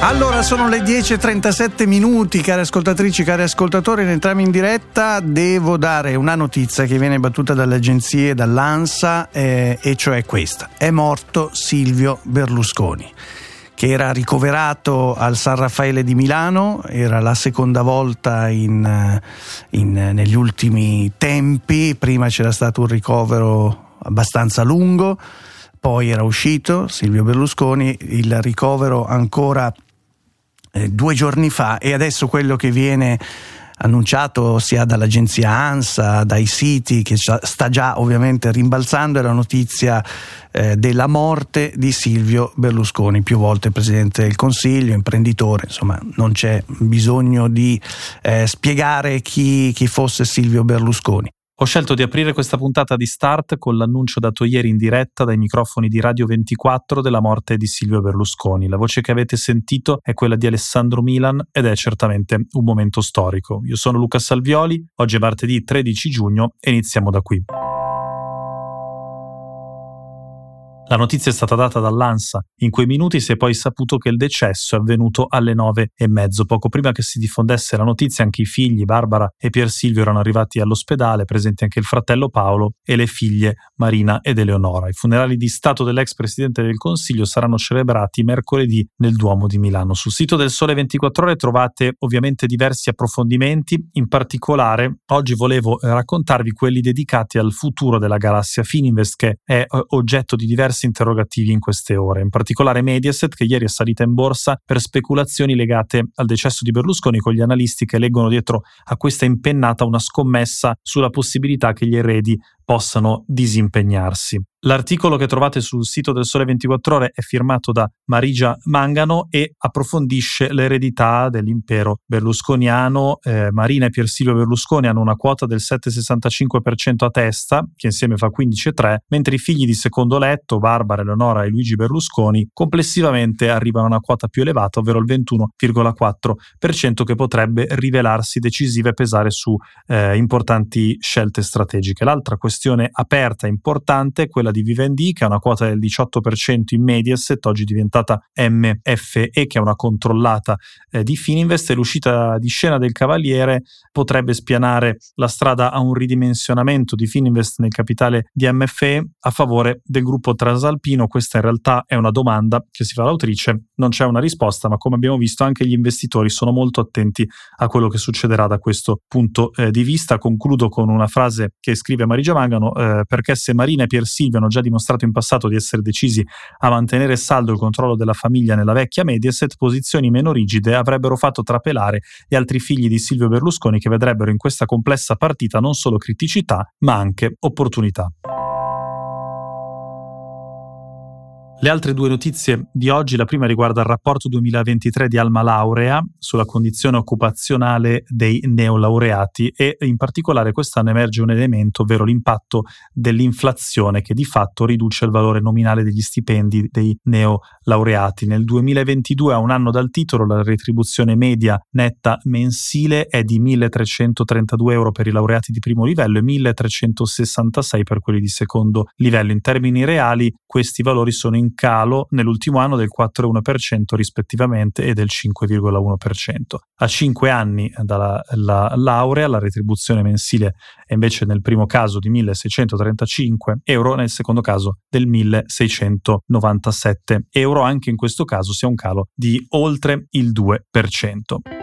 Allora sono le 10.37 minuti, cari ascoltatrici, cari ascoltatori, entriamo in diretta. Devo dare una notizia che viene battuta dalle agenzie, dall'ANSA, eh, e cioè questa. È morto Silvio Berlusconi che era ricoverato al San Raffaele di Milano, era la seconda volta in, in, negli ultimi tempi, prima c'era stato un ricovero abbastanza lungo, poi era uscito Silvio Berlusconi, il ricovero ancora eh, due giorni fa e adesso quello che viene annunciato sia dall'agenzia ANSA, dai siti che sta già ovviamente rimbalzando è la notizia eh, della morte di Silvio Berlusconi, più volte Presidente del Consiglio, imprenditore, insomma non c'è bisogno di eh, spiegare chi, chi fosse Silvio Berlusconi. Ho scelto di aprire questa puntata di Start con l'annuncio dato ieri in diretta dai microfoni di Radio 24 della morte di Silvio Berlusconi. La voce che avete sentito è quella di Alessandro Milan ed è certamente un momento storico. Io sono Luca Salvioli, oggi è martedì 13 giugno e iniziamo da qui. La notizia è stata data dall'ANSA. In quei minuti si è poi saputo che il decesso è avvenuto alle nove e mezzo. Poco prima che si diffondesse la notizia, anche i figli, Barbara e Pier Silvio, erano arrivati all'ospedale, presenti anche il fratello Paolo e le figlie Marina ed Eleonora. I funerali di Stato dell'ex Presidente del Consiglio saranno celebrati mercoledì nel Duomo di Milano. Sul sito del Sole 24 Ore trovate ovviamente diversi approfondimenti. In particolare, oggi volevo raccontarvi quelli dedicati al futuro della galassia Fininvest, che è eh, oggetto di diversi diversi interrogativi in queste ore, in particolare Mediaset che ieri è salita in borsa per speculazioni legate al decesso di Berlusconi con gli analisti che leggono dietro a questa impennata una scommessa sulla possibilità che gli eredi possano disimpegnarsi. L'articolo che trovate sul sito del Sole 24 Ore è firmato da Marigia Mangano e approfondisce l'eredità dell'impero berlusconiano. Eh, Marina e Piersilvio Berlusconi hanno una quota del 7,65% a testa, che insieme fa 15,3%, mentre i figli di secondo letto, Barbara, Eleonora e Luigi Berlusconi, complessivamente arrivano a una quota più elevata, ovvero il 21,4%, che potrebbe rivelarsi decisiva e pesare su eh, importanti scelte strategiche. L'altra questione aperta e importante quella di Vivendi, che ha una quota del 18% in Mediaset, oggi diventata MFE, che è una controllata eh, di Fininvest, e l'uscita di scena del Cavaliere potrebbe spianare la strada a un ridimensionamento di Fininvest nel capitale di MFE a favore del gruppo Trasalpino. Questa in realtà è una domanda che si fa l'autrice, non c'è una risposta, ma come abbiamo visto anche gli investitori sono molto attenti a quello che succederà da questo punto eh, di vista. Concludo con una frase che scrive Marigia Mangano, eh, perché se Marina e Pier Silvio hanno già dimostrato in passato di essere decisi a mantenere saldo il controllo della famiglia nella vecchia Mediaset, posizioni meno rigide avrebbero fatto trapelare gli altri figli di Silvio Berlusconi che vedrebbero in questa complessa partita non solo criticità, ma anche opportunità. Le altre due notizie di oggi, la prima riguarda il rapporto 2023 di Alma Laurea sulla condizione occupazionale dei neolaureati e in particolare quest'anno emerge un elemento, ovvero l'impatto dell'inflazione che di fatto riduce il valore nominale degli stipendi dei neolaureati. Nel 2022, a un anno dal titolo, la retribuzione media netta mensile è di 1.332 euro per i laureati di primo livello e 1.366 per quelli di secondo livello. In termini reali, questi valori sono in calo nell'ultimo anno del 4,1% rispettivamente e del 5,1%. A 5 anni dalla la laurea la retribuzione mensile è invece nel primo caso di 1.635 euro, nel secondo caso del 1.697 euro, anche in questo caso si ha un calo di oltre il 2%.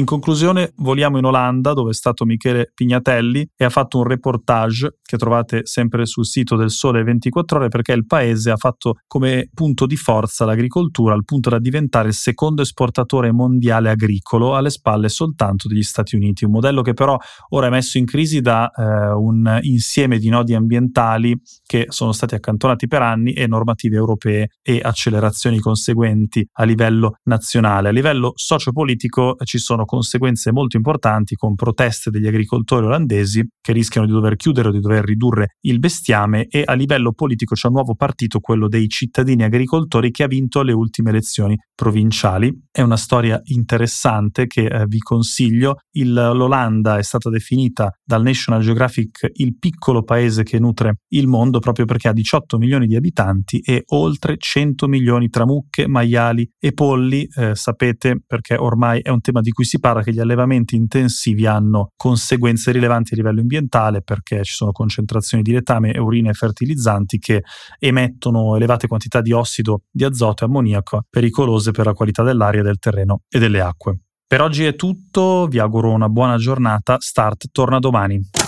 In conclusione, voliamo in Olanda, dove è stato Michele Pignatelli e ha fatto un reportage che trovate sempre sul sito del Sole 24 Ore, perché il paese ha fatto come punto di forza l'agricoltura, al punto da diventare il secondo esportatore mondiale agricolo, alle spalle soltanto degli Stati Uniti. Un modello che però ora è messo in crisi da eh, un insieme di nodi ambientali che sono stati accantonati per anni e normative europee e accelerazioni conseguenti a livello nazionale. A livello sociopolitico ci sono conseguenze molto importanti con proteste degli agricoltori olandesi che rischiano di dover chiudere o di dover ridurre il bestiame e a livello politico c'è un nuovo partito, quello dei cittadini agricoltori che ha vinto le ultime elezioni provinciali. È una storia interessante che eh, vi consiglio. Il, L'Olanda è stata definita dal National Geographic il piccolo paese che nutre il mondo proprio perché ha 18 milioni di abitanti e oltre 100 milioni tra mucche, maiali e polli. Eh, sapete perché ormai è un tema di cui si parla che gli allevamenti intensivi hanno conseguenze rilevanti a livello ambientale perché ci sono concentrazioni di letame, urina e fertilizzanti che emettono elevate quantità di ossido di azoto e ammoniaco pericolose per la qualità dell'aria, del terreno e delle acque. Per oggi è tutto, vi auguro una buona giornata, Start torna domani.